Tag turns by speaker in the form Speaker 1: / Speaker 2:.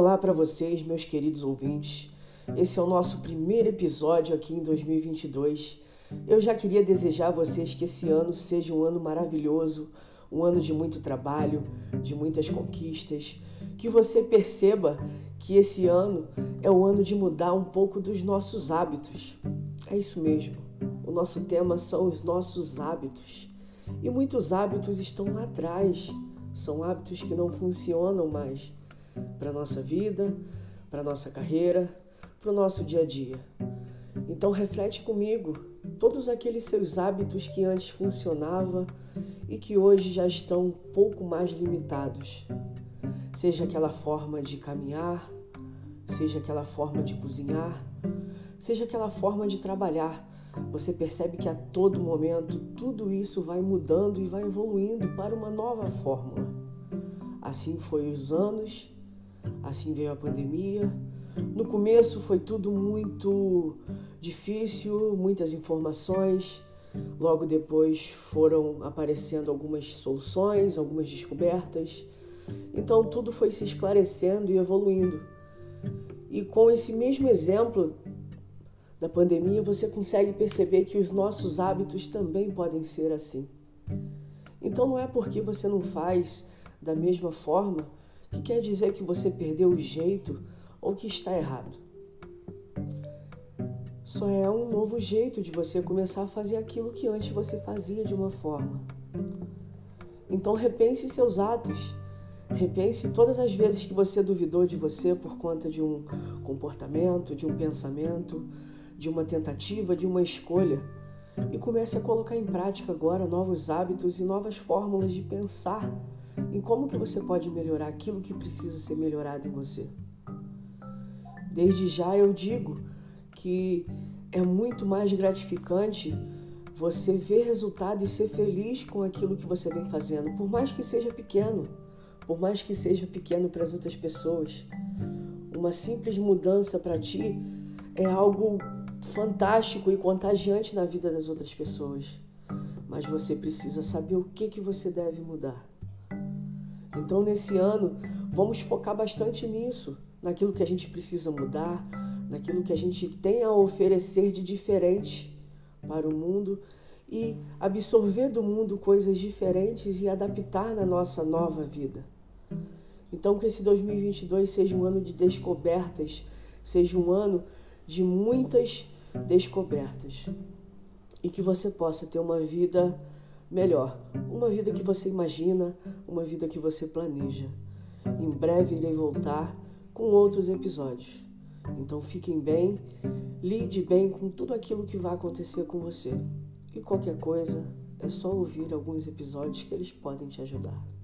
Speaker 1: Olá para vocês, meus queridos ouvintes. Esse é o nosso primeiro episódio aqui em 2022. Eu já queria desejar a vocês que esse ano seja um ano maravilhoso, um ano de muito trabalho, de muitas conquistas, que você perceba que esse ano é o ano de mudar um pouco dos nossos hábitos. É isso mesmo. O nosso tema são os nossos hábitos. E muitos hábitos estão lá atrás. São hábitos que não funcionam mais para nossa vida, para nossa carreira, para o nosso dia a dia. Então reflete comigo todos aqueles seus hábitos que antes funcionavam e que hoje já estão um pouco mais limitados. Seja aquela forma de caminhar, seja aquela forma de cozinhar, seja aquela forma de trabalhar. Você percebe que a todo momento tudo isso vai mudando e vai evoluindo para uma nova fórmula. Assim foi os anos Assim veio a pandemia. No começo foi tudo muito difícil, muitas informações. Logo depois foram aparecendo algumas soluções, algumas descobertas. Então tudo foi se esclarecendo e evoluindo. E com esse mesmo exemplo da pandemia, você consegue perceber que os nossos hábitos também podem ser assim. Então não é porque você não faz da mesma forma que quer dizer que você perdeu o jeito ou que está errado. Só é um novo jeito de você começar a fazer aquilo que antes você fazia de uma forma. Então repense seus atos. Repense todas as vezes que você duvidou de você por conta de um comportamento, de um pensamento, de uma tentativa, de uma escolha. E comece a colocar em prática agora novos hábitos e novas fórmulas de pensar em como que você pode melhorar aquilo que precisa ser melhorado em você. Desde já eu digo que é muito mais gratificante você ver resultado e ser feliz com aquilo que você vem fazendo, por mais que seja pequeno, por mais que seja pequeno para as outras pessoas. Uma simples mudança para ti é algo fantástico e contagiante na vida das outras pessoas. Mas você precisa saber o que que você deve mudar. Então, nesse ano, vamos focar bastante nisso, naquilo que a gente precisa mudar, naquilo que a gente tem a oferecer de diferente para o mundo e absorver do mundo coisas diferentes e adaptar na nossa nova vida. Então, que esse 2022 seja um ano de descobertas, seja um ano de muitas descobertas e que você possa ter uma vida melhor, uma vida que você imagina, uma vida que você planeja. Em breve irei voltar com outros episódios. Então fiquem bem, lide bem com tudo aquilo que vai acontecer com você. E qualquer coisa, é só ouvir alguns episódios que eles podem te ajudar.